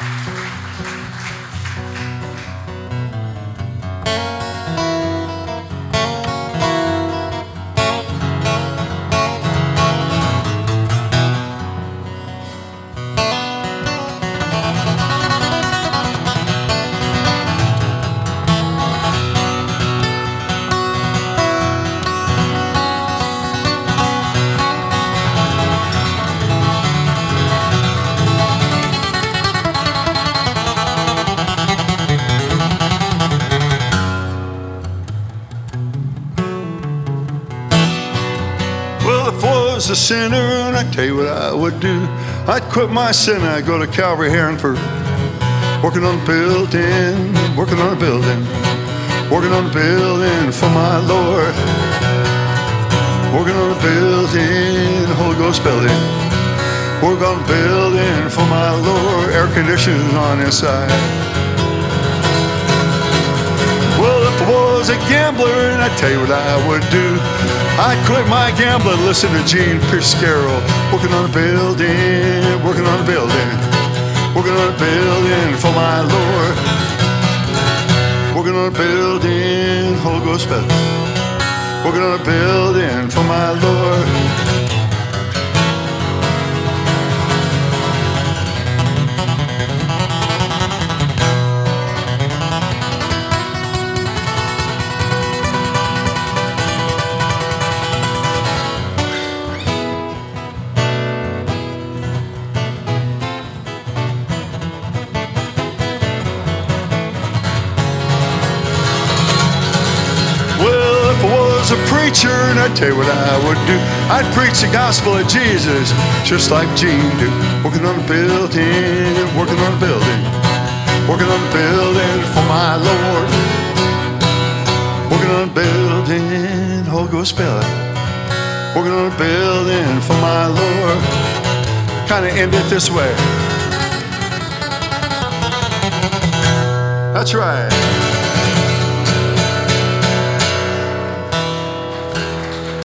Well, if was a sinner, and I tell you what I would do, I'd quit my sin. I'd go to Calvary Hanford, working on a building, working on a building, working on a building for my Lord, working on a building, Holy Ghost building, working on a building for my Lord, air conditioning on inside. A gambler, and I tell you what I would do, I'd quit my gambling, listen to Gene Piscaro, working on a building, working on a building, working on a building for my Lord, working on a building, Holy Ghost building, working on a building for my Lord. Was a preacher, and I'd tell you what I would do, I'd preach the gospel of Jesus, just like Gene do. Working on a building, working on a building, working on a building for my Lord. Working on a building, Holy Ghost building. Working on a building for my Lord. Kind of end it this way. That's right.